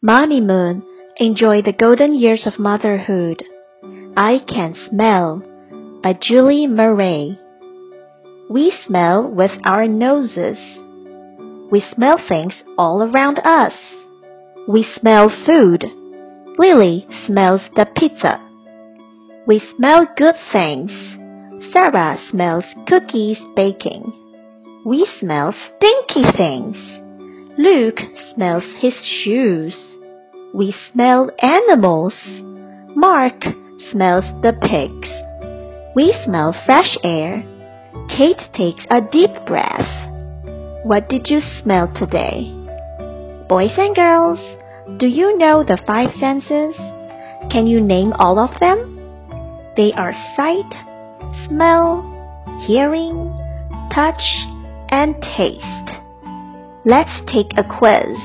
Mamimoon, enjoy the golden years of motherhood. I Can Smell by Julie Murray. We smell with our noses. We smell things all around us. We smell food. Lily smells the pizza. We smell good things. Sara smells cookies baking. We smell stinky things. Luke smells his shoes. We smell animals. Mark smells the pigs. We smell fresh air. Kate takes a deep breath. What did you smell today? Boys and girls, do you know the five senses? Can you name all of them? They are sight, smell, hearing, touch, and taste. Let's take a quiz.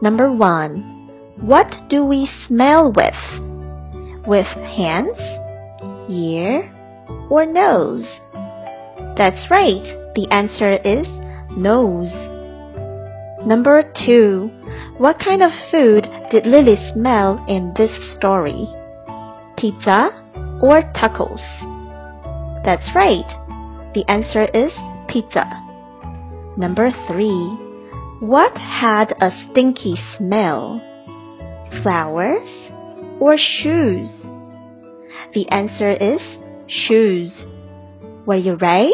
Number one. What do we smell with? With hands, ear, or nose? That's right. The answer is nose. Number two. What kind of food did Lily smell in this story? Pizza or tacos? That's right. The answer is pizza. Number three. What had a stinky smell? Flowers or shoes? The answer is shoes. Were you right?